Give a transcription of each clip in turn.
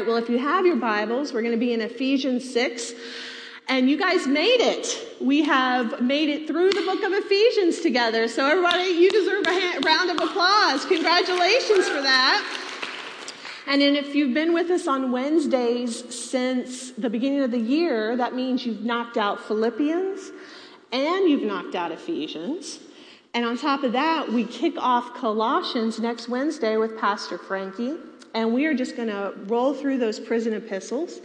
right, well, if you have your Bibles, we're going to be in Ephesians 6. And you guys made it. We have made it through the book of Ephesians together. So, everybody, you deserve a hand, round of applause. Congratulations for that. And then, if you've been with us on Wednesdays since the beginning of the year, that means you've knocked out Philippians and you've knocked out Ephesians. And on top of that, we kick off Colossians next Wednesday with Pastor Frankie. And we are just going to roll through those prison epistles.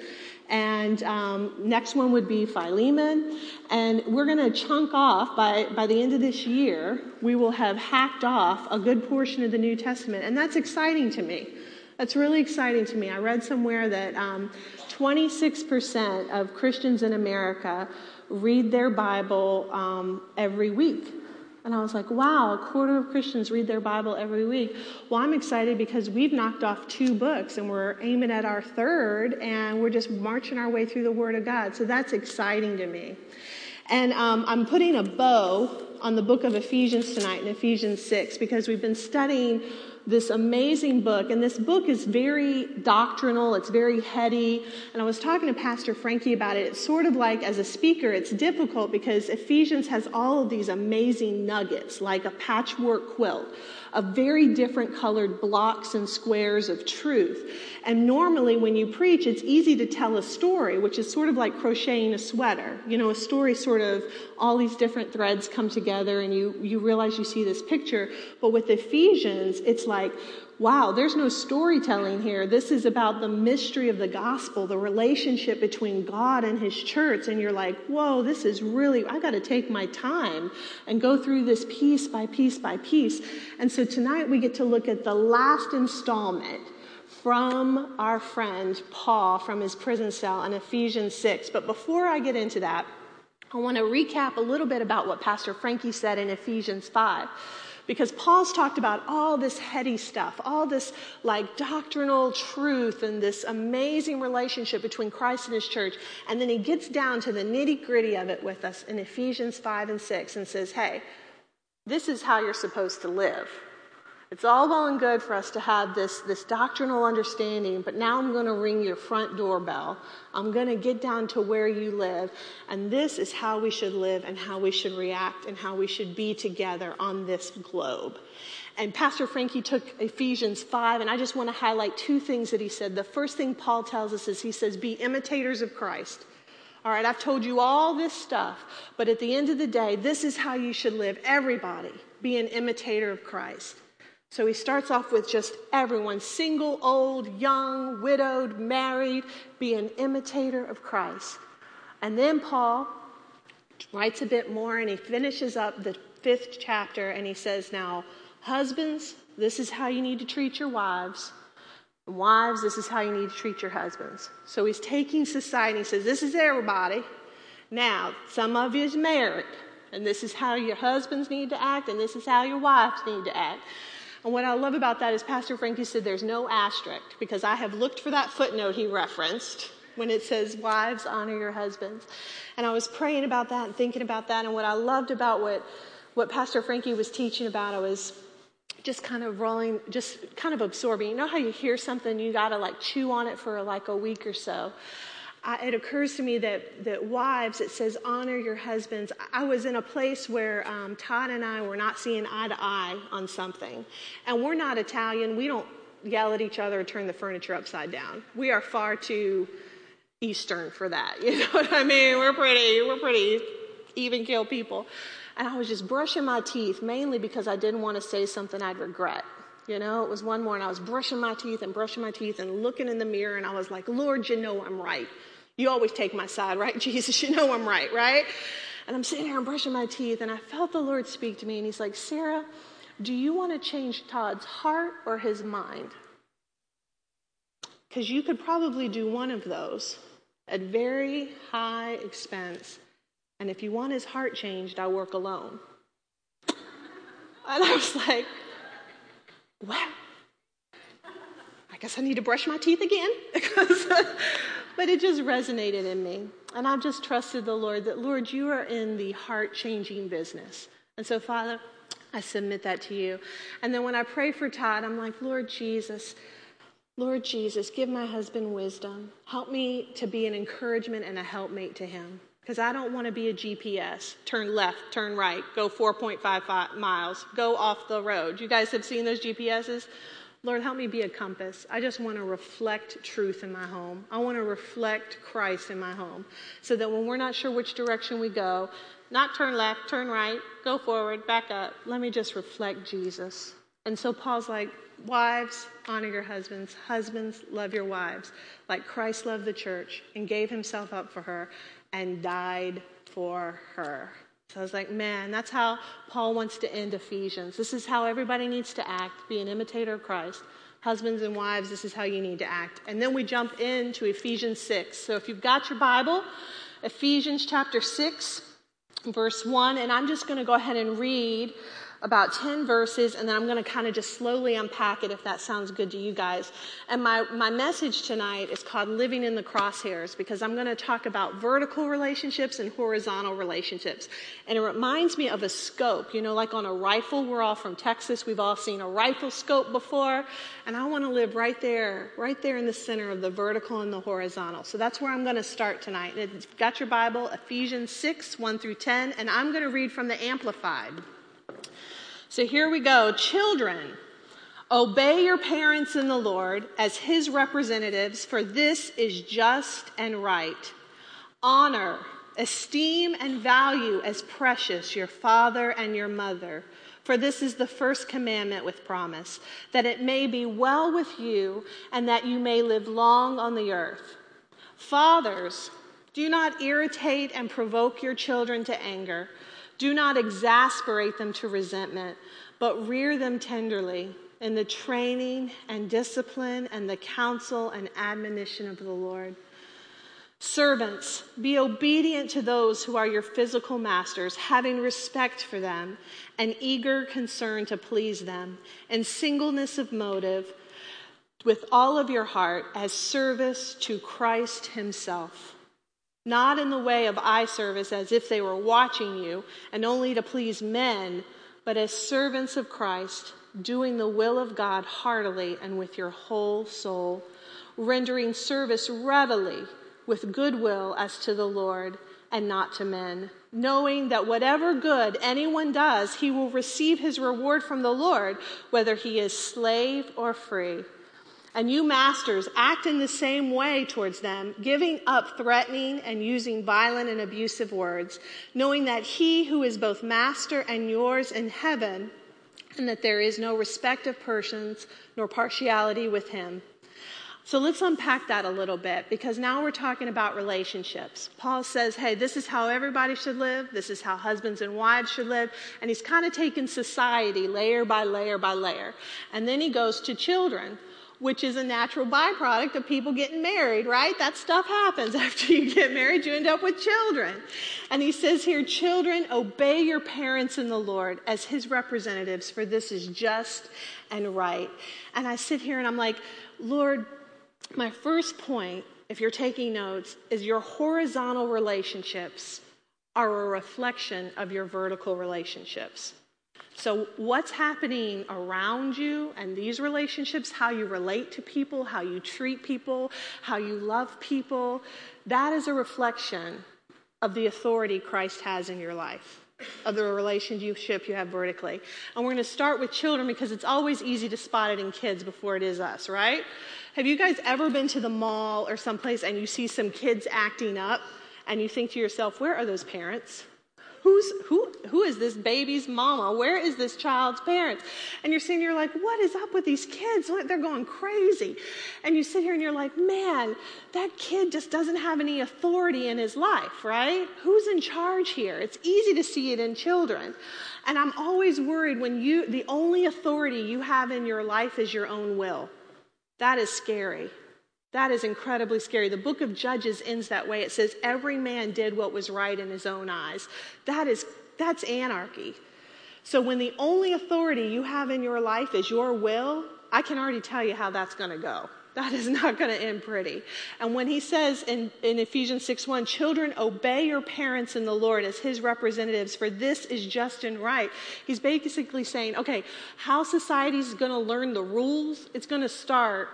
And um, next one would be Philemon. And we're going to chunk off by, by the end of this year, we will have hacked off a good portion of the New Testament. And that's exciting to me. That's really exciting to me. I read somewhere that um, 26% of Christians in America read their Bible um, every week. And I was like, wow, a quarter of Christians read their Bible every week. Well, I'm excited because we've knocked off two books and we're aiming at our third and we're just marching our way through the Word of God. So that's exciting to me. And um, I'm putting a bow on the book of Ephesians tonight in Ephesians 6 because we've been studying this amazing book. And this book is very doctrinal, it's very heady. And I was talking to Pastor Frankie about it. It's sort of like, as a speaker, it's difficult because Ephesians has all of these amazing nuggets, like a patchwork quilt of very different colored blocks and squares of truth. And normally, when you preach, it's easy to tell a story, which is sort of like crocheting a sweater. You know, a story sort of all these different threads come together and you, you realize you see this picture. But with Ephesians, it's like, wow, there's no storytelling here. This is about the mystery of the gospel, the relationship between God and his church. And you're like, whoa, this is really, I got to take my time and go through this piece by piece by piece. And so tonight we get to look at the last installment from our friend Paul from his prison cell in Ephesians 6. But before I get into that, I want to recap a little bit about what Pastor Frankie said in Ephesians 5 because Paul's talked about all this heady stuff, all this like doctrinal truth and this amazing relationship between Christ and his church. And then he gets down to the nitty gritty of it with us in Ephesians 5 and 6 and says, hey, this is how you're supposed to live. It's all well and good for us to have this, this doctrinal understanding, but now I'm going to ring your front doorbell. I'm going to get down to where you live. And this is how we should live and how we should react and how we should be together on this globe. And Pastor Frankie took Ephesians 5, and I just want to highlight two things that he said. The first thing Paul tells us is he says, Be imitators of Christ. All right, I've told you all this stuff, but at the end of the day, this is how you should live. Everybody, be an imitator of Christ. So he starts off with just everyone single, old, young, widowed, married, be an imitator of Christ. And then Paul writes a bit more and he finishes up the fifth chapter and he says, Now, husbands, this is how you need to treat your wives. Wives, this is how you need to treat your husbands. So he's taking society and says, This is everybody. Now, some of you is married, and this is how your husbands need to act, and this is how your wives need to act. And what I love about that is Pastor Frankie said there's no asterisk because I have looked for that footnote he referenced when it says, Wives, honor your husbands. And I was praying about that and thinking about that. And what I loved about what, what Pastor Frankie was teaching about, I was just kind of rolling, just kind of absorbing. You know how you hear something, you got to like chew on it for like a week or so. I, it occurs to me that, that wives, it says, honor your husbands. I was in a place where um, Todd and I were not seeing eye to eye on something. And we're not Italian. We don't yell at each other or turn the furniture upside down. We are far too Eastern for that. You know what I mean? We're pretty, we're pretty even kill people. And I was just brushing my teeth mainly because I didn't want to say something I'd regret. You know, it was one morning I was brushing my teeth and brushing my teeth and looking in the mirror and I was like, Lord, you know I'm right. You always take my side, right? Jesus, you know I'm right, right? And I'm sitting here and brushing my teeth, and I felt the Lord speak to me, and He's like, Sarah, do you want to change Todd's heart or his mind? Because you could probably do one of those at very high expense. And if you want his heart changed, I work alone. And I was like, well, I guess I need to brush my teeth again but it just resonated in me. And I've just trusted the Lord that, Lord, you are in the heart changing business. And so, Father, I submit that to you. And then when I pray for Todd, I'm like, Lord Jesus, Lord Jesus, give my husband wisdom. Help me to be an encouragement and a helpmate to him. Because I don't want to be a GPS. Turn left, turn right, go 4.55 miles, go off the road. You guys have seen those GPSs? Lord, help me be a compass. I just want to reflect truth in my home. I want to reflect Christ in my home so that when we're not sure which direction we go, not turn left, turn right, go forward, back up. Let me just reflect Jesus. And so Paul's like, Wives, honor your husbands. Husbands, love your wives. Like Christ loved the church and gave himself up for her and died for her. So I was like, man, that's how Paul wants to end Ephesians. This is how everybody needs to act, be an imitator of Christ. Husbands and wives, this is how you need to act. And then we jump into Ephesians 6. So if you've got your Bible, Ephesians chapter 6, verse 1, and I'm just going to go ahead and read about 10 verses, and then I'm going to kind of just slowly unpack it if that sounds good to you guys. And my, my message tonight is called Living in the Crosshairs because I'm going to talk about vertical relationships and horizontal relationships. And it reminds me of a scope. You know, like on a rifle, we're all from Texas, we've all seen a rifle scope before, and I want to live right there, right there in the center of the vertical and the horizontal. So that's where I'm going to start tonight. You've got your Bible, Ephesians 6, 1 through 10, and I'm going to read from the Amplified. So here we go. Children, obey your parents in the Lord as his representatives, for this is just and right. Honor, esteem, and value as precious your father and your mother. For this is the first commandment with promise, that it may be well with you and that you may live long on the earth. Fathers, do not irritate and provoke your children to anger do not exasperate them to resentment, but rear them tenderly in the training and discipline and the counsel and admonition of the Lord. Servants, be obedient to those who are your physical masters, having respect for them and eager concern to please them, and singleness of motive with all of your heart as service to Christ Himself not in the way of eye service as if they were watching you and only to please men, but as servants of Christ, doing the will of God heartily and with your whole soul, rendering service readily with goodwill as to the Lord and not to men, knowing that whatever good anyone does, he will receive his reward from the Lord, whether he is slave or free. And you masters act in the same way towards them, giving up threatening and using violent and abusive words, knowing that he who is both master and yours in heaven, and that there is no respect of persons nor partiality with him. So let's unpack that a little bit because now we're talking about relationships. Paul says, hey, this is how everybody should live. This is how husbands and wives should live. And he's kind of taken society layer by layer by layer. And then he goes to children which is a natural byproduct of people getting married, right? That stuff happens after you get married, you end up with children. And he says here, children, obey your parents in the Lord as his representatives, for this is just and right. And I sit here and I'm like, Lord, my first point, if you're taking notes, is your horizontal relationships are a reflection of your vertical relationships. So, what's happening around you and these relationships, how you relate to people, how you treat people, how you love people, that is a reflection of the authority Christ has in your life, of the relationship you have vertically. And we're going to start with children because it's always easy to spot it in kids before it is us, right? Have you guys ever been to the mall or someplace and you see some kids acting up and you think to yourself, where are those parents? Who's, who, who is this baby's mama? Where is this child's parents? And you're sitting here like, what is up with these kids? They're going crazy. And you sit here and you're like, man, that kid just doesn't have any authority in his life, right? Who's in charge here? It's easy to see it in children. And I'm always worried when you, the only authority you have in your life is your own will. That is scary. That is incredibly scary. The book of Judges ends that way. It says every man did what was right in his own eyes. That is that's anarchy. So when the only authority you have in your life is your will, I can already tell you how that's going to go. That is not going to end pretty. And when he says in, in Ephesians 6 1, children, obey your parents in the Lord as his representatives, for this is just and right, he's basically saying, okay, how society is going to learn the rules, it's going to start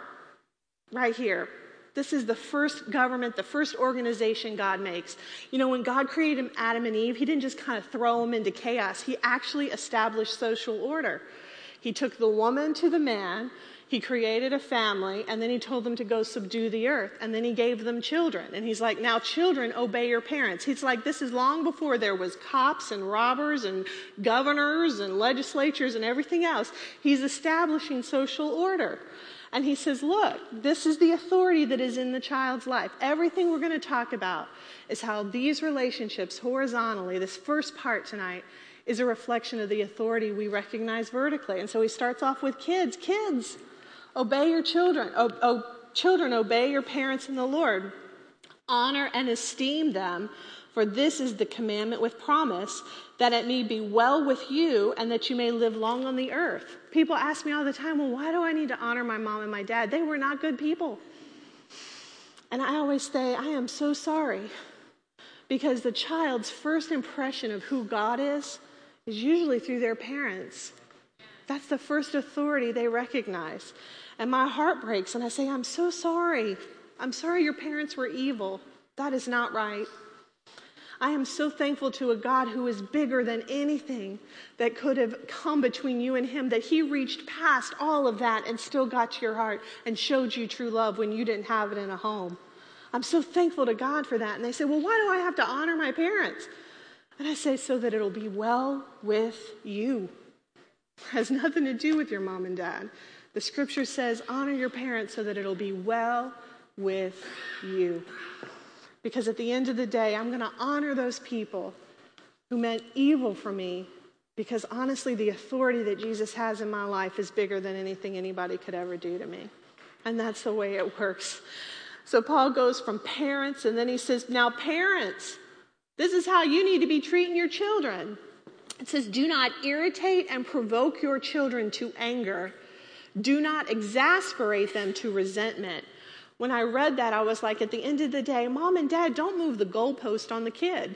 right here. This is the first government, the first organization God makes. You know, when God created Adam and Eve, He didn't just kind of throw them into chaos, He actually established social order. He took the woman to the man, he created a family, and then he told them to go subdue the earth, and then he gave them children. And he's like, Now, children, obey your parents. He's like, This is long before there was cops and robbers and governors and legislatures and everything else. He's establishing social order. And he says, Look, this is the authority that is in the child's life. Everything we're going to talk about is how these relationships horizontally, this first part tonight, is a reflection of the authority we recognize vertically. And so he starts off with kids. Kids, obey your children. O- o- children, obey your parents in the Lord. Honor and esteem them, for this is the commandment with promise, that it may be well with you and that you may live long on the earth. People ask me all the time, well, why do I need to honor my mom and my dad? They were not good people. And I always say, I am so sorry. Because the child's first impression of who God is is usually through their parents. That's the first authority they recognize. And my heart breaks, and I say, I'm so sorry. I'm sorry your parents were evil. That is not right. I am so thankful to a God who is bigger than anything that could have come between you and Him, that He reached past all of that and still got to your heart and showed you true love when you didn't have it in a home. I'm so thankful to God for that. And they say, Well, why do I have to honor my parents? And I say, So that it'll be well with you. It has nothing to do with your mom and dad. The scripture says, Honor your parents so that it'll be well with you. Because at the end of the day, I'm going to honor those people who meant evil for me because honestly, the authority that Jesus has in my life is bigger than anything anybody could ever do to me. And that's the way it works. So Paul goes from parents, and then he says, Now, parents, this is how you need to be treating your children. It says, Do not irritate and provoke your children to anger, do not exasperate them to resentment when I read that, I was like, at the end of the day, mom and dad, don't move the goalpost on the kid.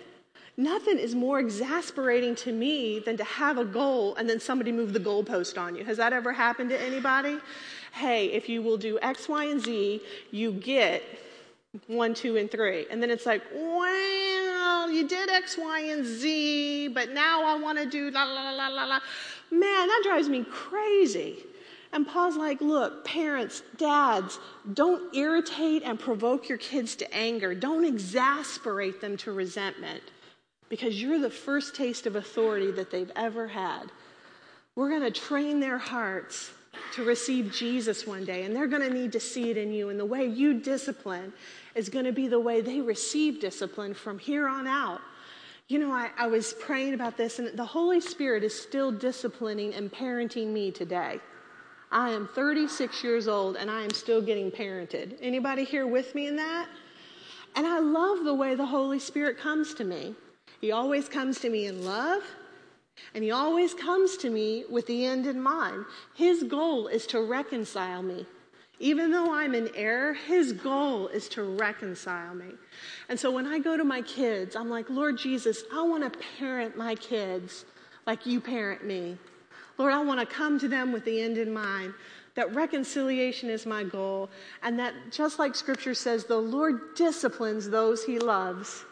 Nothing is more exasperating to me than to have a goal and then somebody move the goalpost on you. Has that ever happened to anybody? Hey, if you will do X, Y, and Z, you get one, two, and three. And then it's like, well, you did X, Y, and Z, but now I want to do la, la, la, la, la. Man, that drives me crazy. And Paul's like, look, parents, dads, don't irritate and provoke your kids to anger. Don't exasperate them to resentment because you're the first taste of authority that they've ever had. We're going to train their hearts to receive Jesus one day, and they're going to need to see it in you. And the way you discipline is going to be the way they receive discipline from here on out. You know, I, I was praying about this, and the Holy Spirit is still disciplining and parenting me today. I am 36 years old and I am still getting parented. Anybody here with me in that? And I love the way the Holy Spirit comes to me. He always comes to me in love, and He always comes to me with the end in mind. His goal is to reconcile me. Even though I'm in error, His goal is to reconcile me. And so when I go to my kids, I'm like, Lord Jesus, I want to parent my kids like you parent me. Lord, I want to come to them with the end in mind, that reconciliation is my goal, and that just like scripture says, the Lord disciplines those he loves.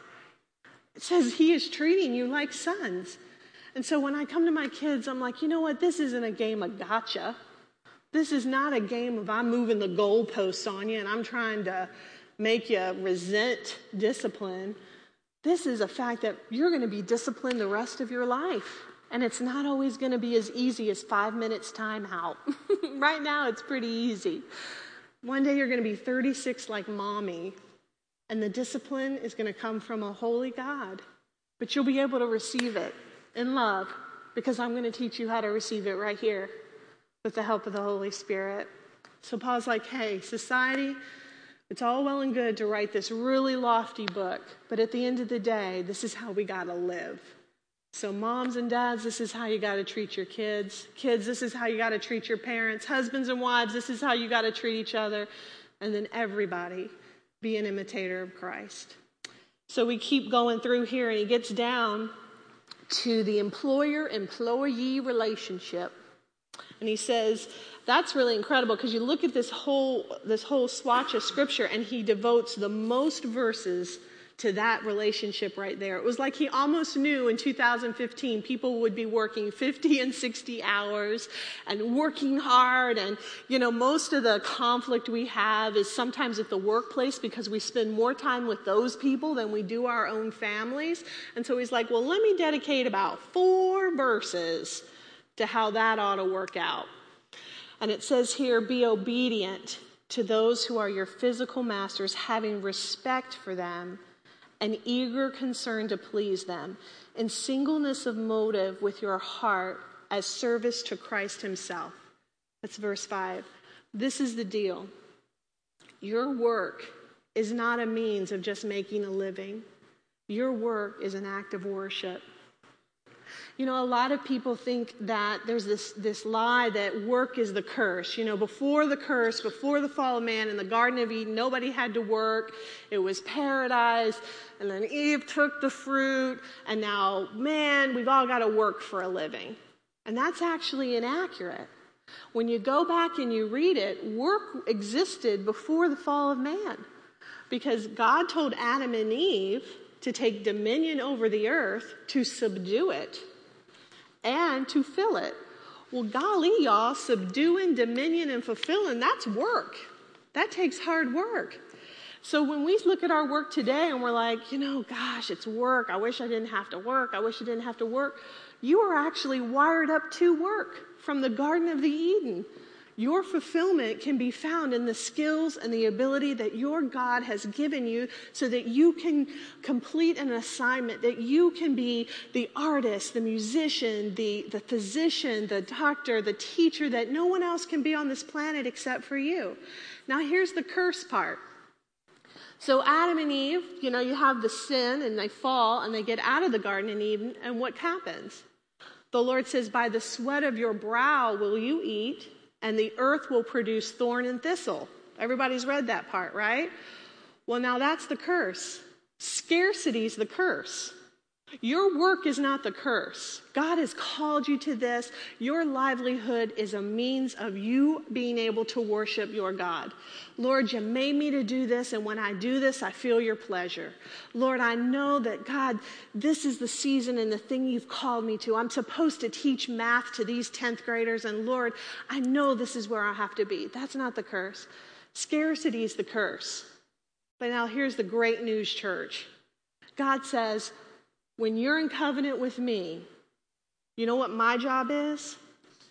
It says he is treating you like sons. And so when I come to my kids, I'm like, you know what? This isn't a game of gotcha. This is not a game of I'm moving the goalposts on you and I'm trying to make you resent discipline. This is a fact that you're going to be disciplined the rest of your life. And it's not always going to be as easy as five minutes time out. right now, it's pretty easy. One day, you're going to be 36 like mommy, and the discipline is going to come from a holy God. But you'll be able to receive it in love because I'm going to teach you how to receive it right here with the help of the Holy Spirit. So Paul's like, hey, society, it's all well and good to write this really lofty book, but at the end of the day, this is how we got to live. So, moms and dads, this is how you got to treat your kids. Kids, this is how you got to treat your parents. Husbands and wives, this is how you got to treat each other. And then everybody, be an imitator of Christ. So, we keep going through here, and he gets down to the employer employee relationship. And he says, that's really incredible because you look at this whole, this whole swatch of scripture and he devotes the most verses to that relationship right there. It was like he almost knew in 2015 people would be working 50 and 60 hours and working hard. And, you know, most of the conflict we have is sometimes at the workplace because we spend more time with those people than we do our own families. And so he's like, well, let me dedicate about four verses to how that ought to work out. And it says here, be obedient to those who are your physical masters, having respect for them an eager concern to please them, and singleness of motive with your heart as service to Christ Himself. That's verse 5. This is the deal. Your work is not a means of just making a living, your work is an act of worship. You know, a lot of people think that there's this, this lie that work is the curse. You know, before the curse, before the fall of man in the Garden of Eden, nobody had to work. It was paradise. And then Eve took the fruit. And now, man, we've all got to work for a living. And that's actually inaccurate. When you go back and you read it, work existed before the fall of man. Because God told Adam and Eve to take dominion over the earth, to subdue it and to fill it. Well, golly, y'all, subduing, dominion, and fulfilling, that's work. That takes hard work. So when we look at our work today and we're like, you know, gosh, it's work. I wish I didn't have to work. I wish I didn't have to work. You are actually wired up to work from the Garden of the Eden. Your fulfillment can be found in the skills and the ability that your God has given you so that you can complete an assignment, that you can be the artist, the musician, the, the physician, the doctor, the teacher, that no one else can be on this planet except for you. Now, here's the curse part. So, Adam and Eve, you know, you have the sin and they fall and they get out of the Garden of Eden, and what happens? The Lord says, By the sweat of your brow will you eat and the earth will produce thorn and thistle. Everybody's read that part, right? Well, now that's the curse. Scarcity's the curse. Your work is not the curse. God has called you to this. Your livelihood is a means of you being able to worship your God. Lord, you made me to do this, and when I do this, I feel your pleasure. Lord, I know that God, this is the season and the thing you've called me to. I'm supposed to teach math to these 10th graders, and Lord, I know this is where I have to be. That's not the curse. Scarcity is the curse. But now here's the great news, church. God says, when you're in covenant with me, you know what my job is?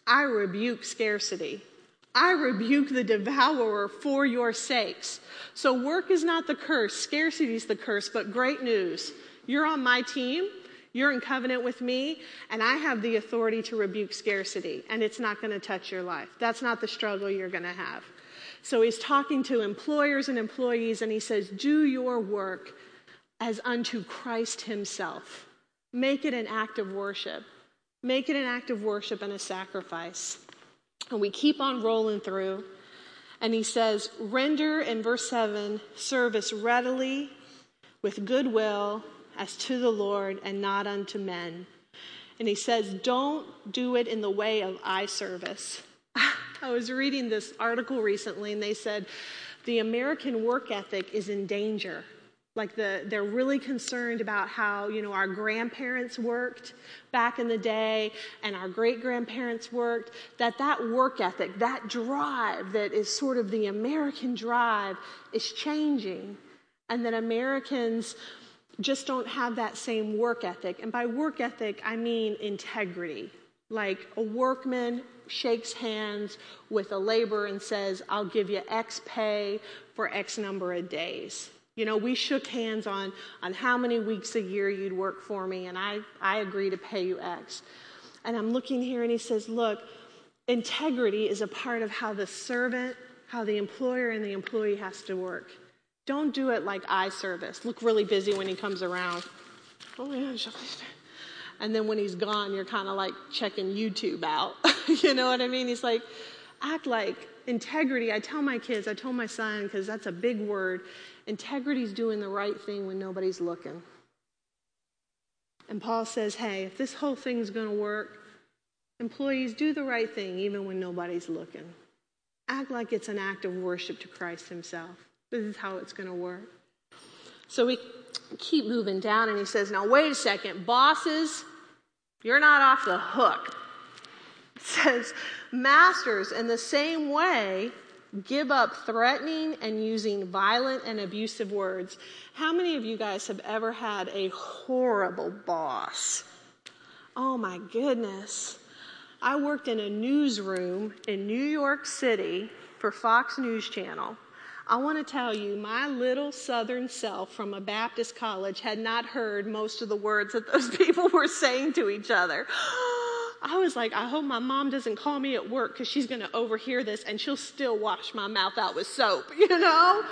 I rebuke scarcity. I rebuke the devourer for your sakes. So work is not the curse, scarcity is the curse, but great news. You're on my team, you're in covenant with me, and I have the authority to rebuke scarcity, and it's not going to touch your life. That's not the struggle you're going to have. So he's talking to employers and employees, and he says, Do your work as unto Christ Himself. Make it an act of worship. Make it an act of worship and a sacrifice. And we keep on rolling through. And he says, Render in verse 7 service readily with goodwill as to the Lord and not unto men. And he says, Don't do it in the way of eye service. I was reading this article recently, and they said the American work ethic is in danger like the, they're really concerned about how you know our grandparents worked back in the day and our great grandparents worked that that work ethic that drive that is sort of the american drive is changing and that americans just don't have that same work ethic. And by work ethic i mean integrity. Like a workman shakes hands with a laborer and says i'll give you x pay for x number of days you know, we shook hands on, on how many weeks a year you'd work for me, and I, I agree to pay you X. And I'm looking here, and he says, Look, integrity is a part of how the servant, how the employer, and the employee has to work. Don't do it like eye service. Look really busy when he comes around. Oh, and then when he's gone, you're kind of like checking YouTube out. you know what I mean? He's like, act like integrity. I tell my kids, I told my son, because that's a big word. Integrity is doing the right thing when nobody's looking. And Paul says, hey, if this whole thing's going to work, Employees, do the right thing even when nobody's looking. Act like it's an act of worship to Christ Himself. This is how it's going to work. So we keep moving down, and he says, Now, wait a second, bosses, you're not off the hook. It says, Masters, in the same way, give up threatening and using violent and abusive words. How many of you guys have ever had a horrible boss? Oh my goodness. I worked in a newsroom in New York City for Fox News Channel. I want to tell you, my little southern self from a Baptist college had not heard most of the words that those people were saying to each other. I was like, I hope my mom doesn't call me at work because she's going to overhear this and she'll still wash my mouth out with soap, you know?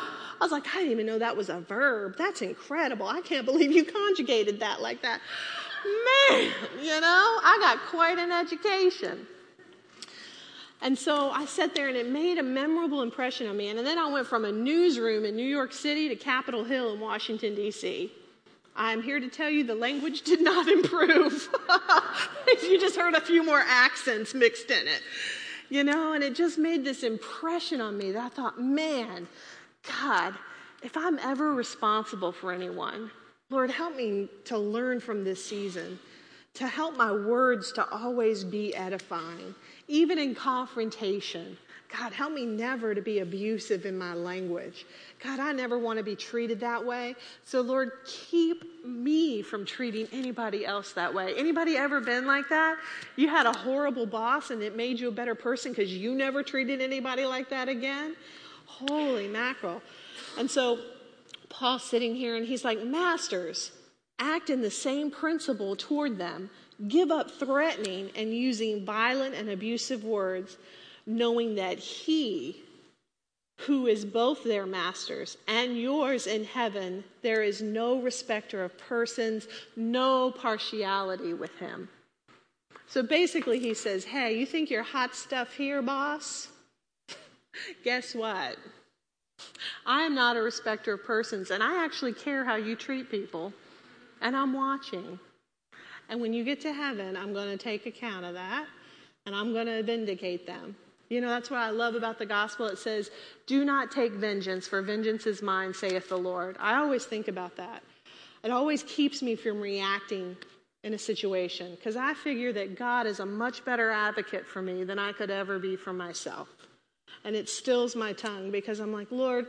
I was like, I didn't even know that was a verb. That's incredible. I can't believe you conjugated that like that. Man, you know, I got quite an education. And so I sat there and it made a memorable impression on me. And then I went from a newsroom in New York City to Capitol Hill in Washington, D.C. I'm here to tell you the language did not improve. you just heard a few more accents mixed in it. You know, and it just made this impression on me that I thought, man, God, if I'm ever responsible for anyone, Lord, help me to learn from this season, to help my words to always be edifying, even in confrontation. God, help me never to be abusive in my language. God, I never want to be treated that way. So, Lord, keep me from treating anybody else that way. Anybody ever been like that? You had a horrible boss and it made you a better person because you never treated anybody like that again? Holy mackerel. And so, Paul's sitting here and he's like, Masters, act in the same principle toward them. Give up threatening and using violent and abusive words knowing that He, who is both their masters and yours in heaven, there is no respecter of persons, no partiality with Him. So basically, he says, Hey, you think you're hot stuff here, boss? Guess what? I am not a respecter of persons, and I actually care how you treat people, and I'm watching. And when you get to heaven, I'm going to take account of that, and I'm going to vindicate them. You know, that's what I love about the gospel. It says, Do not take vengeance, for vengeance is mine, saith the Lord. I always think about that. It always keeps me from reacting in a situation because I figure that God is a much better advocate for me than I could ever be for myself. And it stills my tongue because I'm like, Lord,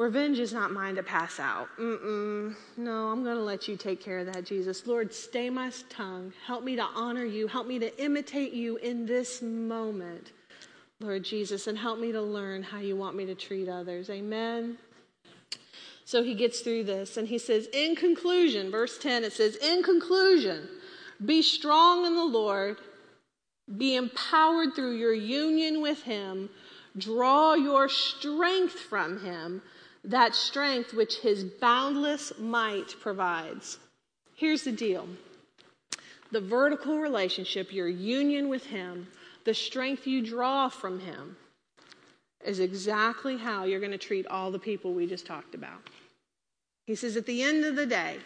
Revenge is not mine to pass out. Mm-mm. No, I'm going to let you take care of that, Jesus. Lord, stay my tongue. Help me to honor you. Help me to imitate you in this moment. Lord Jesus, and help me to learn how you want me to treat others. Amen. So he gets through this and he says, in conclusion, verse 10, it says, in conclusion, be strong in the Lord, be empowered through your union with him, draw your strength from him, that strength which his boundless might provides. Here's the deal the vertical relationship, your union with him, the strength you draw from Him is exactly how you're going to treat all the people we just talked about. He says, at the end of the day,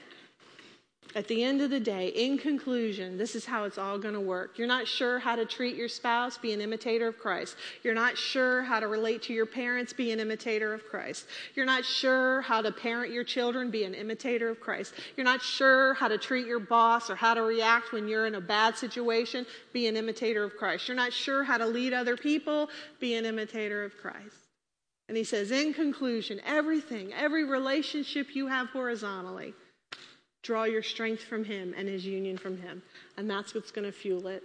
at the end of the day, in conclusion, this is how it's all going to work. You're not sure how to treat your spouse, be an imitator of Christ. You're not sure how to relate to your parents, be an imitator of Christ. You're not sure how to parent your children, be an imitator of Christ. You're not sure how to treat your boss or how to react when you're in a bad situation, be an imitator of Christ. You're not sure how to lead other people, be an imitator of Christ. And he says, in conclusion, everything, every relationship you have horizontally, Draw your strength from Him and His union from Him. And that's what's going to fuel it.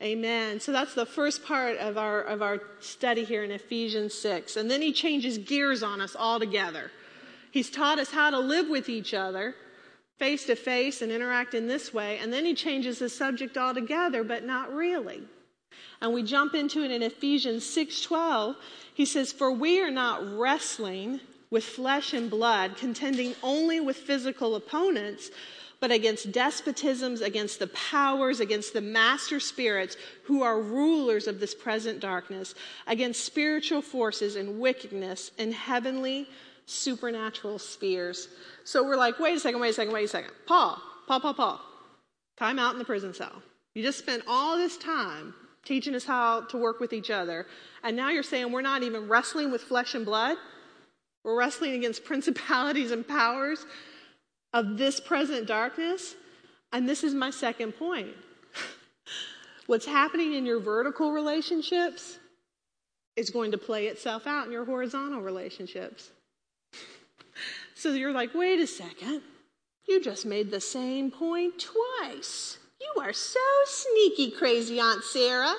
Amen. So that's the first part of our, of our study here in Ephesians 6. And then he changes gears on us altogether. He's taught us how to live with each other face to face and interact in this way. And then he changes the subject altogether, but not really. And we jump into it in Ephesians 6:12. He says, "For we are not wrestling with flesh and blood, contending only with physical opponents, but against despotisms, against the powers, against the master spirits who are rulers of this present darkness, against spiritual forces and wickedness in heavenly supernatural spheres. So we're like, wait a second, wait a second, wait a second. Paul, Paul, Paul, Paul, time out in the prison cell. You just spent all this time teaching us how to work with each other, and now you're saying we're not even wrestling with flesh and blood? We're wrestling against principalities and powers of this present darkness? And this is my second point. What's happening in your vertical relationships is going to play itself out in your horizontal relationships. So you're like, wait a second, you just made the same point twice. You are so sneaky, crazy Aunt Sarah.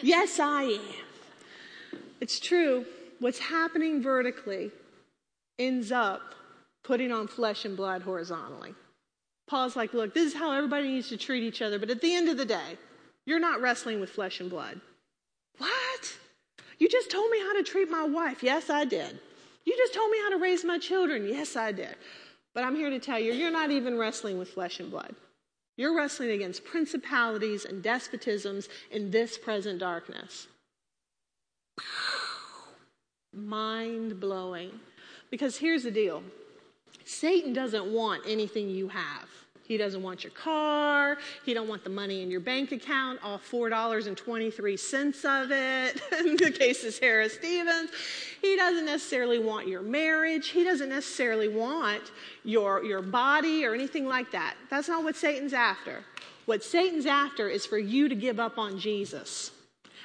yes, I am. It's true. What's happening vertically ends up putting on flesh and blood horizontally. Paul's like, look, this is how everybody needs to treat each other, but at the end of the day, you're not wrestling with flesh and blood. What? You just told me how to treat my wife. Yes, I did. You just told me how to raise my children. Yes, I did. But I'm here to tell you, you're not even wrestling with flesh and blood. You're wrestling against principalities and despotisms in this present darkness. Mind blowing. Because here's the deal Satan doesn't want anything you have. He doesn't want your car. He don't want the money in your bank account, all $4.23 of it. in the case of Sarah Stevens. He doesn't necessarily want your marriage. He doesn't necessarily want your, your body or anything like that. That's not what Satan's after. What Satan's after is for you to give up on Jesus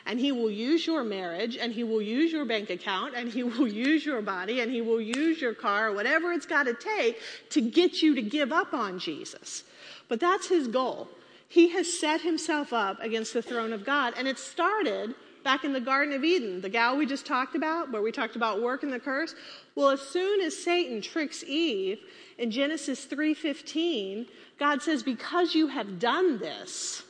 and he will use your marriage and he will use your bank account and he will use your body and he will use your car, whatever it's got to take to get you to give up on Jesus. But that's his goal. He has set himself up against the throne of God and it started back in the Garden of Eden, the gal we just talked about, where we talked about work and the curse. Well, as soon as Satan tricks Eve in Genesis 3:15, God says, "Because you have done this,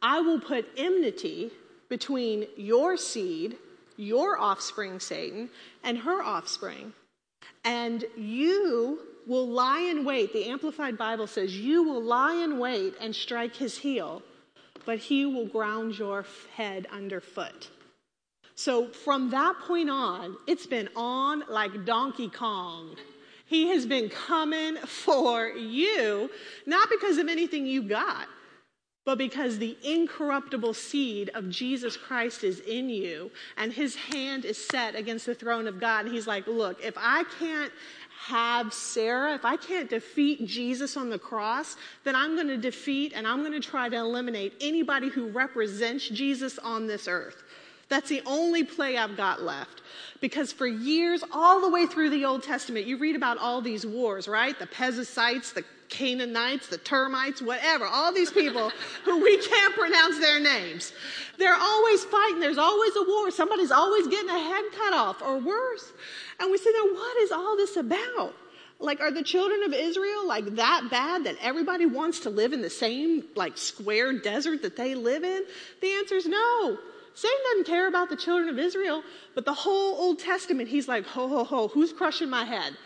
I will put enmity between your seed, your offspring, Satan, and her offspring. And you will lie in wait. The Amplified Bible says, You will lie in wait and strike his heel, but he will ground your head underfoot. So from that point on, it's been on like Donkey Kong. He has been coming for you, not because of anything you got, but because the incorruptible seed of Jesus Christ is in you and his hand is set against the throne of God. And he's like, Look, if I can't have Sarah, if I can't defeat Jesus on the cross, then I'm going to defeat and I'm going to try to eliminate anybody who represents Jesus on this earth. That's the only play I've got left. Because for years, all the way through the Old Testament, you read about all these wars, right? The Perizzites, the Canaanites, the termites, whatever, all these people who we can't pronounce their names. They're always fighting. There's always a war. Somebody's always getting a head cut off or worse. And we say, then what is all this about? Like, are the children of Israel like that bad that everybody wants to live in the same like square desert that they live in? The answer is no. Satan doesn't care about the children of Israel, but the whole Old Testament, he's like, ho, ho, ho, who's crushing my head?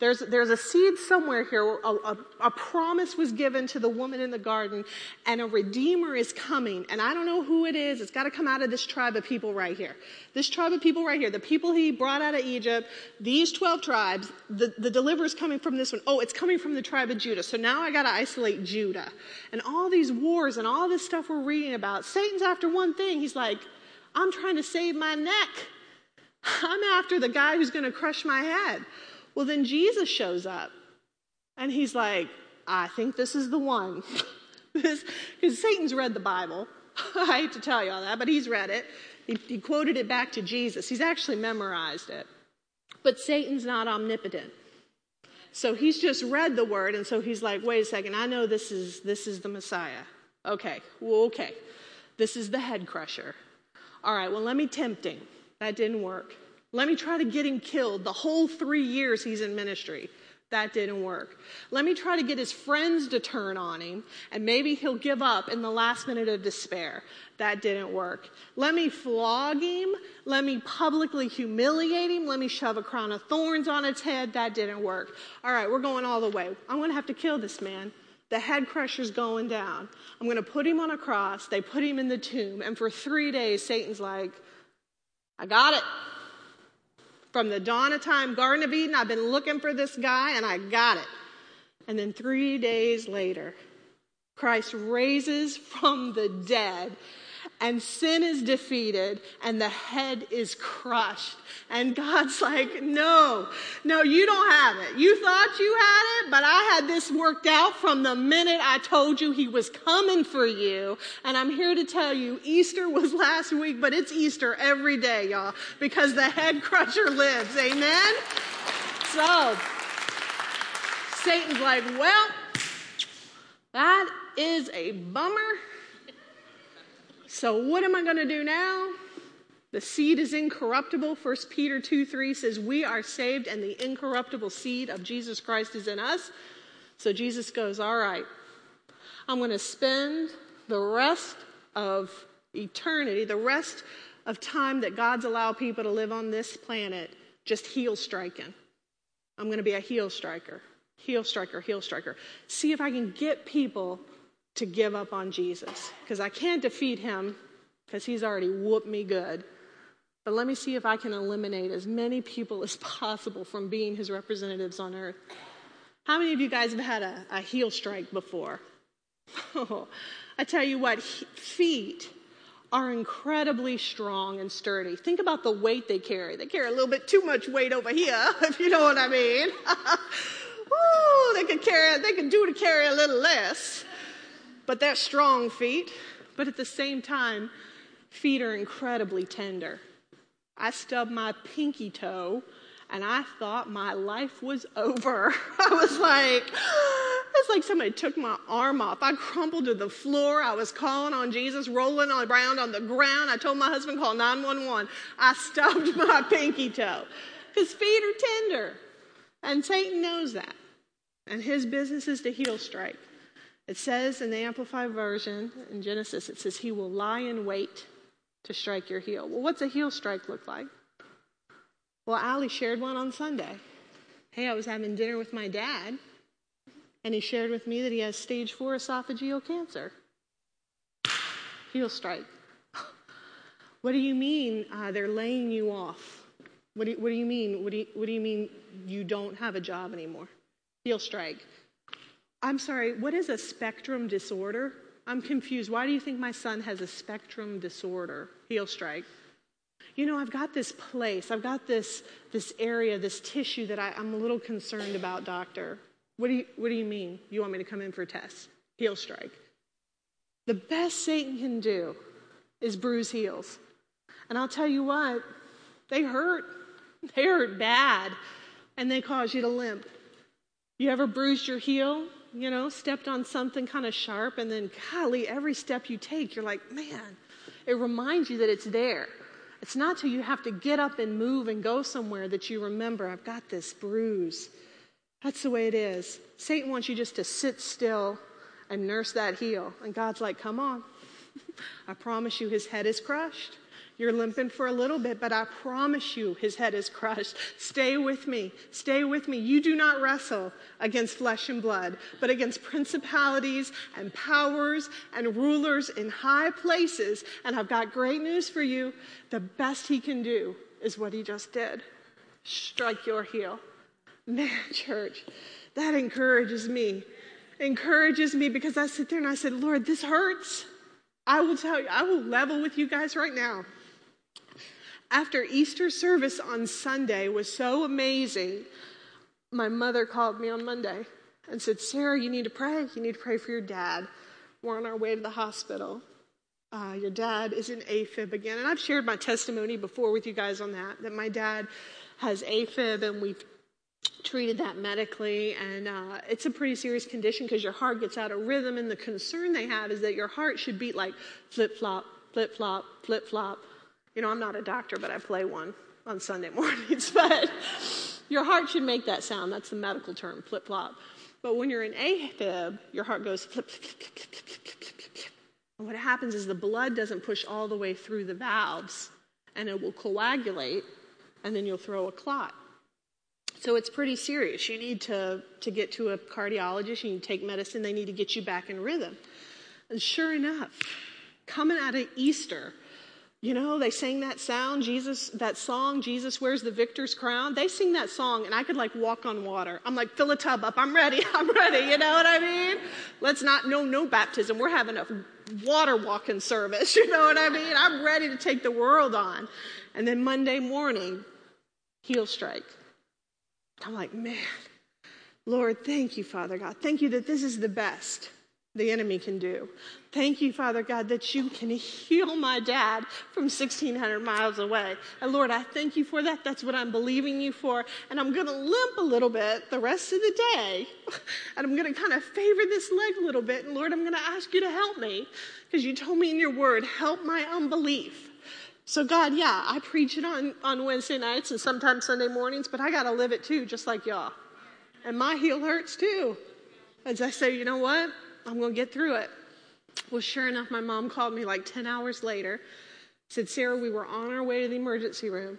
There's, there's a seed somewhere here. A, a, a, promise was given to the woman in the garden, and a redeemer is coming. And I don't know who it is. It's got to come out of this tribe of people right here. This tribe of people right here, the people he brought out of Egypt, these 12 tribes, the, the deliverer is coming from this one. Oh, it's coming from the tribe of Judah. So now I got to isolate Judah. And all these wars and all this stuff we're reading about, Satan's after one thing. He's like, I'm trying to save my neck. I'm after the guy who's going to crush my head. Well, then Jesus shows up and he's like, I think this is the one. Because Satan's read the Bible. I hate to tell you all that, but he's read it. He, he quoted it back to Jesus. He's actually memorized it. But Satan's not omnipotent. So he's just read the word, and so he's like, wait a second, I know this is this is the Messiah. Okay, well, okay. This is the head crusher. All right, well, let me tempt him. That didn't work. Let me try to get him killed the whole three years he's in ministry. That didn't work. Let me try to get his friends to turn on him, and maybe he'll give up in the last minute of despair. That didn't work. Let me flog him. Let me publicly humiliate him. Let me shove a crown of thorns on his head. That didn't work. All right, we're going all the way. I'm going to have to kill this man. The head crusher's going down. I'm going to put him on a cross. They put him in the tomb. And for three days, Satan's like, I got it. From the dawn of time, Garden of Eden, I've been looking for this guy and I got it. And then three days later, Christ raises from the dead and sin is defeated and the head is crushed. And God's like, no, no, you don't have it. You thought you had it, but I had this worked out from the minute I told you he was coming for you. And I'm here to tell you, Easter was last week, but it's Easter every day, y'all, because the head crusher lives. Amen? So, Satan's like, well, that is a bummer. So, what am I going to do now? The seed is incorruptible. 1 Peter 2 3 says, We are saved, and the incorruptible seed of Jesus Christ is in us. So, Jesus goes, All right, I'm going to spend the rest of eternity, the rest of time that God's allowed people to live on this planet, just heel striking. I'm going to be a heel striker, heel striker, heel striker. See if I can get people to give up on Jesus because I can't defeat him because he's already whooped me good. But let me see if I can eliminate as many people as possible from being his representatives on earth. How many of you guys have had a, a heel strike before? I tell you what, feet are incredibly strong and sturdy. Think about the weight they carry. They carry a little bit too much weight over here, if you know what I mean. Ooh, they could carry, they could do to carry a little less but they're strong feet. But at the same time, feet are incredibly tender. I stubbed my pinky toe and I thought my life was over. I was like, it's like somebody took my arm off. I crumpled to the floor. I was calling on Jesus, rolling around on the ground. I told my husband, call 911. I stubbed my pinky toe. His feet are tender. And Satan knows that. And his business is to heel strike. It says in the Amplified Version in Genesis, it says, He will lie in wait to strike your heel. Well, what's a heel strike look like? Well, Ali shared one on Sunday. Hey, I was having dinner with my dad, and he shared with me that he has stage four esophageal cancer. Heel strike. what do you mean uh, they're laying you off? What do, you, what do you mean? What do you, what do you mean you don't have a job anymore? Heel strike. I'm sorry, what is a spectrum disorder? I'm confused. Why do you think my son has a spectrum disorder? Heel strike. You know, I've got this place, I've got this, this area, this tissue that I, I'm a little concerned about, doctor. What do, you, what do you mean? You want me to come in for a test? Heel strike. The best Satan can do is bruise heels. And I'll tell you what, they hurt. They hurt bad, and they cause you to limp. You ever bruised your heel? You know, stepped on something kind of sharp, and then, golly, every step you take, you're like, man, it reminds you that it's there. It's not till you have to get up and move and go somewhere that you remember, I've got this bruise. That's the way it is. Satan wants you just to sit still and nurse that heel. And God's like, come on. I promise you, his head is crushed. You're limping for a little bit, but I promise you his head is crushed. Stay with me. Stay with me. You do not wrestle against flesh and blood, but against principalities and powers and rulers in high places. And I've got great news for you. The best he can do is what he just did strike your heel. Man, church, that encourages me. Encourages me because I sit there and I said, Lord, this hurts. I will tell you, I will level with you guys right now after Easter service on Sunday was so amazing, my mother called me on Monday and said, Sarah, you need to pray. You need to pray for your dad. We're on our way to the hospital. Uh, your dad is in AFib again. And I've shared my testimony before with you guys on that, that my dad has AFib and we've treated that medically. And uh, it's a pretty serious condition because your heart gets out of rhythm. And the concern they have is that your heart should beat like flip flop, flip flop, flip flop you know, I'm not a doctor, but I play one on Sunday mornings. but your heart should make that sound. That's the medical term, flip flop. But when you're in AFib, your heart goes flip, flip, flip, flip, flip, flip, flip, flip, flip. And what happens is the blood doesn't push all the way through the valves, and it will coagulate, and then you'll throw a clot. So it's pretty serious. You need to, to get to a cardiologist, you need to take medicine, they need to get you back in rhythm. And sure enough, coming out of Easter, You know, they sang that sound, Jesus, that song, Jesus wears the victor's crown. They sing that song, and I could like walk on water. I'm like, fill a tub up. I'm ready. I'm ready. You know what I mean? Let's not, no, no baptism. We're having a water walking service. You know what I mean? I'm ready to take the world on. And then Monday morning, heel strike. I'm like, man, Lord, thank you, Father God. Thank you that this is the best the enemy can do. Thank you, Father God, that you can heal my dad from 1,600 miles away. And Lord, I thank you for that. That's what I'm believing you for. And I'm going to limp a little bit the rest of the day. And I'm going to kind of favor this leg a little bit. And Lord, I'm going to ask you to help me because you told me in your word, help my unbelief. So, God, yeah, I preach it on, on Wednesday nights and sometimes Sunday mornings, but I got to live it too, just like y'all. And my heel hurts too. As I say, you know what? I'm going to get through it. Well, sure enough, my mom called me like 10 hours later, said, Sarah, we were on our way to the emergency room,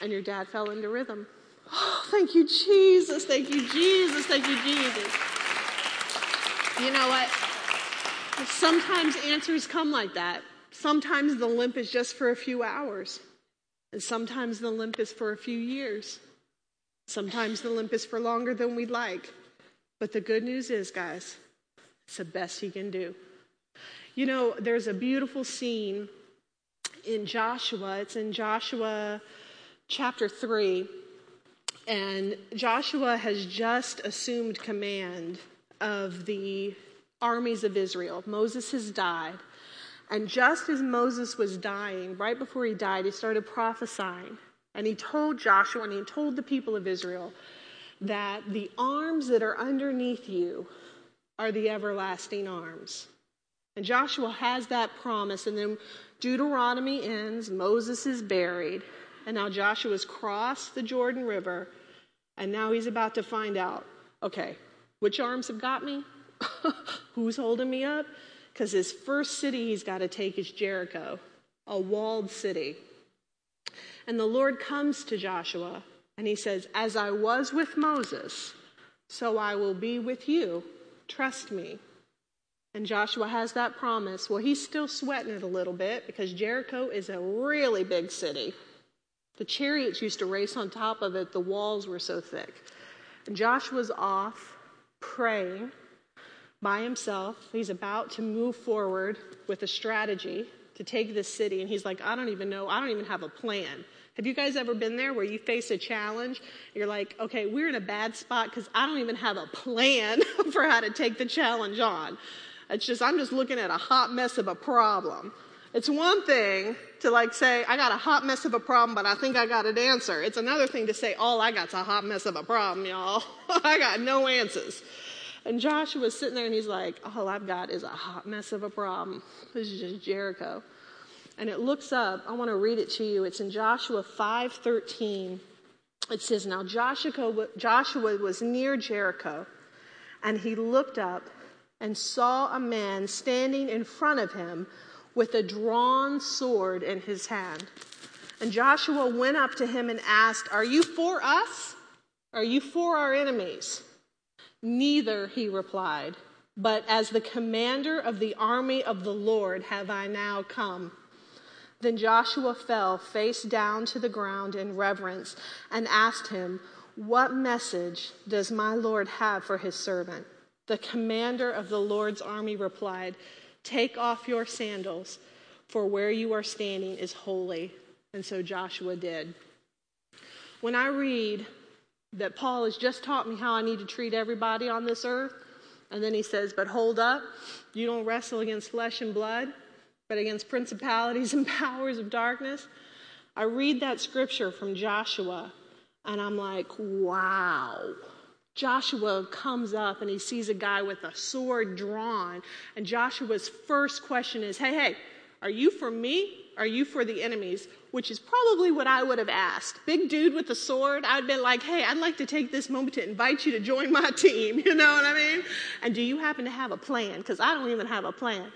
and your dad fell into rhythm. Oh, thank you, Jesus. Thank you, Jesus. Thank you, Jesus. You know what? Sometimes answers come like that. Sometimes the limp is just for a few hours, and sometimes the limp is for a few years. Sometimes the limp is for longer than we'd like. But the good news is, guys, it's the best he can do. You know, there's a beautiful scene in Joshua. It's in Joshua chapter 3. And Joshua has just assumed command of the armies of Israel. Moses has died. And just as Moses was dying, right before he died, he started prophesying. And he told Joshua and he told the people of Israel that the arms that are underneath you are the everlasting arms. And Joshua has that promise. And then Deuteronomy ends, Moses is buried. And now Joshua's crossed the Jordan River. And now he's about to find out okay, which arms have got me? Who's holding me up? Because his first city he's got to take is Jericho, a walled city. And the Lord comes to Joshua and he says, As I was with Moses, so I will be with you. Trust me. And Joshua has that promise. Well, he's still sweating it a little bit because Jericho is a really big city. The chariots used to race on top of it, the walls were so thick. And Joshua's off praying by himself. He's about to move forward with a strategy to take this city. And he's like, I don't even know, I don't even have a plan. Have you guys ever been there where you face a challenge? You're like, okay, we're in a bad spot because I don't even have a plan for how to take the challenge on. It's just, I'm just looking at a hot mess of a problem. It's one thing to like say, I got a hot mess of a problem, but I think I got an answer. It's another thing to say, all I got's a hot mess of a problem, y'all. I got no answers. And Joshua's sitting there and he's like, all I've got is a hot mess of a problem. This is just Jericho and it looks up. I want to read it to you. It's in Joshua 5:13. It says, "Now Joshua, Joshua was near Jericho, and he looked up and saw a man standing in front of him with a drawn sword in his hand. And Joshua went up to him and asked, "Are you for us? Are you for our enemies?" Neither, he replied, but as the commander of the army of the Lord have I now come. Then Joshua fell face down to the ground in reverence and asked him, What message does my Lord have for his servant? The commander of the Lord's army replied, Take off your sandals, for where you are standing is holy. And so Joshua did. When I read that Paul has just taught me how I need to treat everybody on this earth, and then he says, But hold up, you don't wrestle against flesh and blood but against principalities and powers of darkness. I read that scripture from Joshua and I'm like, wow. Joshua comes up and he sees a guy with a sword drawn. And Joshua's first question is, hey, hey, are you for me? Are you for the enemies? Which is probably what I would have asked. Big dude with a sword, I'd been like, hey, I'd like to take this moment to invite you to join my team. You know what I mean? And do you happen to have a plan? Because I don't even have a plan.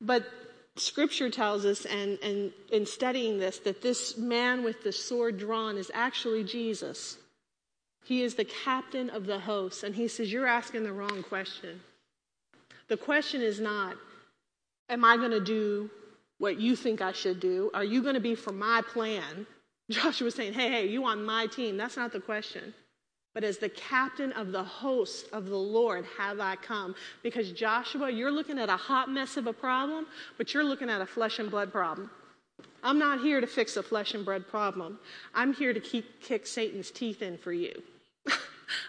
But scripture tells us, and, and in studying this, that this man with the sword drawn is actually Jesus. He is the captain of the host. And he says, You're asking the wrong question. The question is not, Am I going to do what you think I should do? Are you going to be for my plan? Joshua was saying, hey, hey, you on my team. That's not the question. But as the captain of the host of the Lord have I come. Because Joshua, you're looking at a hot mess of a problem, but you're looking at a flesh and blood problem. I'm not here to fix a flesh and blood problem. I'm here to keep, kick Satan's teeth in for you.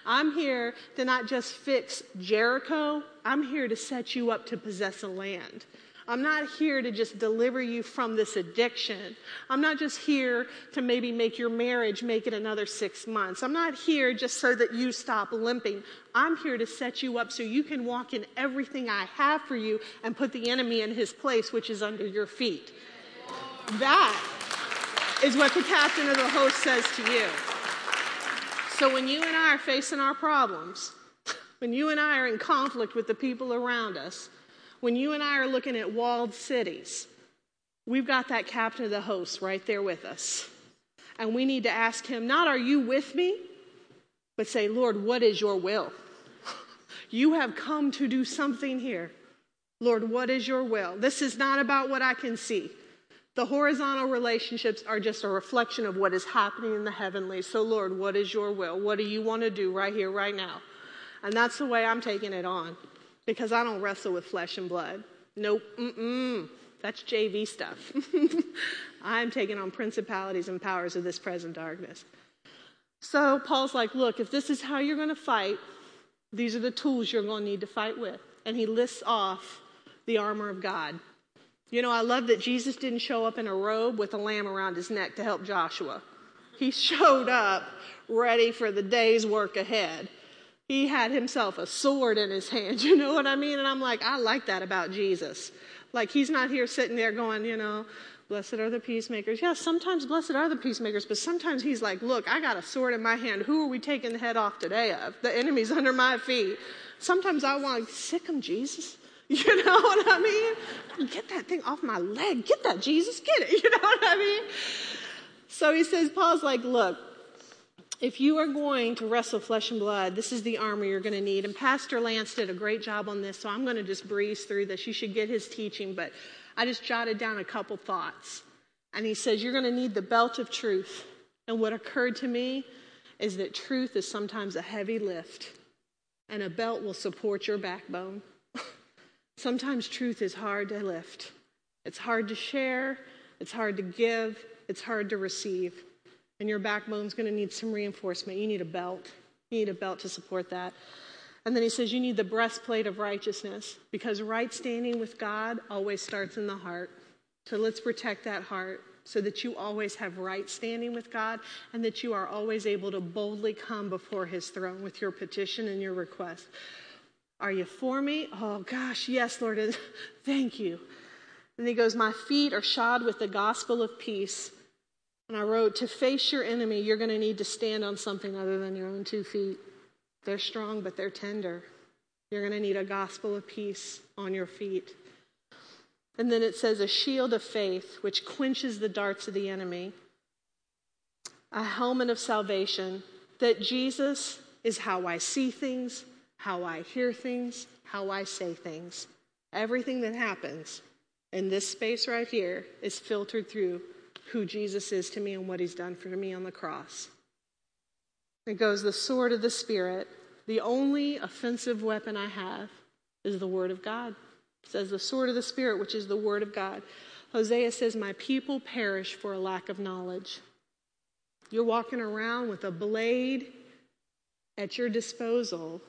I'm here to not just fix Jericho, I'm here to set you up to possess a land. I'm not here to just deliver you from this addiction. I'm not just here to maybe make your marriage make it another six months. I'm not here just so that you stop limping. I'm here to set you up so you can walk in everything I have for you and put the enemy in his place, which is under your feet. That is what the captain of the host says to you. So when you and I are facing our problems, when you and I are in conflict with the people around us, when you and I are looking at walled cities, we've got that captain of the host right there with us. And we need to ask him, not are you with me, but say, Lord, what is your will? You have come to do something here. Lord, what is your will? This is not about what I can see. The horizontal relationships are just a reflection of what is happening in the heavenly. So, Lord, what is your will? What do you want to do right here, right now? And that's the way I'm taking it on because I don't wrestle with flesh and blood. Nope, mm-mm. That's JV stuff. I'm taking on principalities and powers of this present darkness. So Paul's like, look, if this is how you're going to fight, these are the tools you're going to need to fight with. And he lists off the armor of God. You know, I love that Jesus didn't show up in a robe with a lamb around his neck to help Joshua. He showed up ready for the day's work ahead he had himself a sword in his hand. You know what I mean? And I'm like, I like that about Jesus. Like, he's not here sitting there going, you know, blessed are the peacemakers. Yeah, sometimes blessed are the peacemakers, but sometimes he's like, look, I got a sword in my hand. Who are we taking the head off today of? The enemy's under my feet. Sometimes I want sic him, Jesus. You know what I mean? Get that thing off my leg. Get that, Jesus. Get it. You know what I mean? So he says, Paul's like, look, if you are going to wrestle flesh and blood, this is the armor you're going to need. And Pastor Lance did a great job on this, so I'm going to just breeze through this. You should get his teaching, but I just jotted down a couple thoughts. And he says, You're going to need the belt of truth. And what occurred to me is that truth is sometimes a heavy lift, and a belt will support your backbone. Sometimes truth is hard to lift, it's hard to share, it's hard to give, it's hard to receive and your backbone's going to need some reinforcement. You need a belt. You need a belt to support that. And then he says you need the breastplate of righteousness because right standing with God always starts in the heart. So let's protect that heart so that you always have right standing with God and that you are always able to boldly come before his throne with your petition and your request. Are you for me? Oh gosh, yes, Lord. Thank you. And he goes, My feet are shod with the gospel of peace. And I wrote, to face your enemy, you're going to need to stand on something other than your own two feet. They're strong, but they're tender. You're going to need a gospel of peace on your feet. And then it says, a shield of faith, which quenches the darts of the enemy, a helmet of salvation, that Jesus is how I see things, how I hear things, how I say things. Everything that happens in this space right here is filtered through who Jesus is to me and what he's done for me on the cross. It goes the sword of the Spirit. The only offensive weapon I have is the word of God. It says the sword of the Spirit, which is the word of God. Hosea says, My people perish for a lack of knowledge. You're walking around with a blade at your disposal.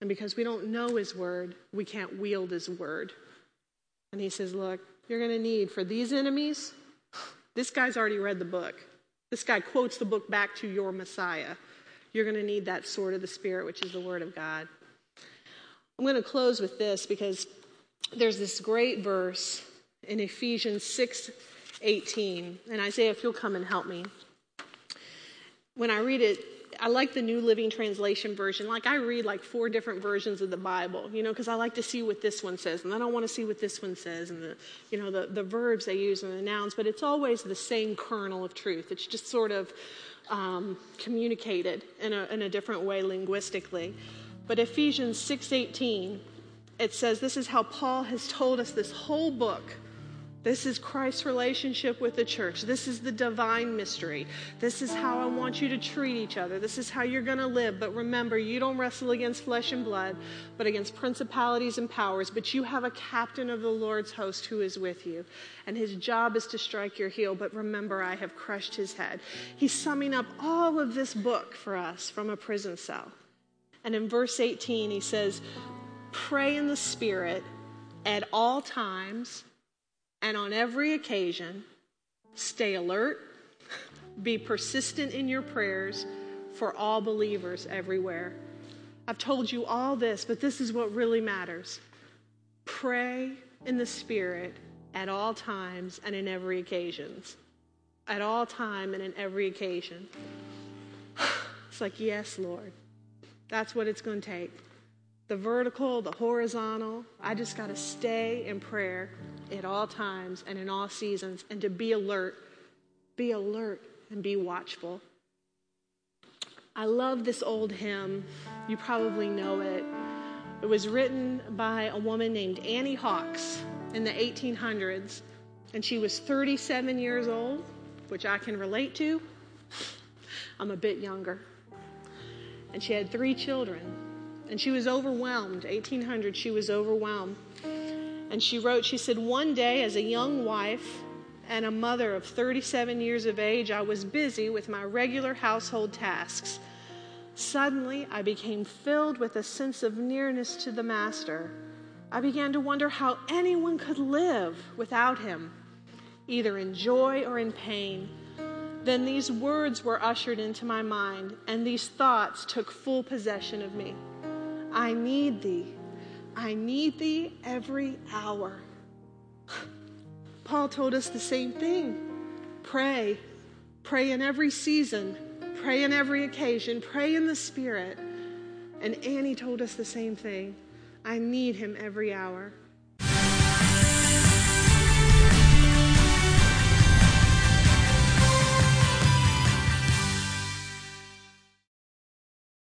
And because we don't know his word, we can't wield his word. And he says, Look, you're going to need for these enemies, this guy's already read the book. This guy quotes the book back to your Messiah. You're going to need that sword of the Spirit, which is the Word of God. I'm going to close with this because there's this great verse in Ephesians 6 18. And Isaiah, if you'll come and help me. When I read it, I like the New Living Translation version. Like I read like four different versions of the Bible, you know, because I like to see what this one says, and then I want to see what this one says, and the, you know, the, the verbs they use and the nouns. But it's always the same kernel of truth. It's just sort of um, communicated in a, in a different way linguistically. But Ephesians six eighteen, it says this is how Paul has told us this whole book This is Christ's relationship with the church. This is the divine mystery. This is how I want you to treat each other. This is how you're going to live. But remember, you don't wrestle against flesh and blood, but against principalities and powers. But you have a captain of the Lord's host who is with you, and his job is to strike your heel. But remember, I have crushed his head. He's summing up all of this book for us from a prison cell. And in verse 18, he says, Pray in the Spirit at all times and on every occasion, stay alert, be persistent in your prayers for all believers everywhere. I've told you all this, but this is what really matters. Pray in the Spirit at all times and in every occasions. At all time and in every occasion. It's like, yes, Lord. That's what it's going to take. The vertical, the horizontal. I just got to stay in prayer at all times and in all seasons and to be alert. Be alert and be watchful. I love this old hymn. You probably know it. It was written by a woman named Annie Hawks in the 1800s, and she was 37 years old, which I can relate to. I'm a bit younger. And she had three children, and she was overwhelmed. 1800, she was overwhelmed. And she wrote, she said, One day as a young wife and a mother of 37 years of age, I was busy with my regular household tasks. Suddenly, I became filled with a sense of nearness to the Master. I began to wonder how anyone could live without him, either in joy or in pain. Then these words were ushered into my mind, and these thoughts took full possession of me. I need thee. I need thee every hour. Paul told us the same thing. Pray. Pray in every season. Pray in every occasion. Pray in the Spirit. And Annie told us the same thing. I need him every hour.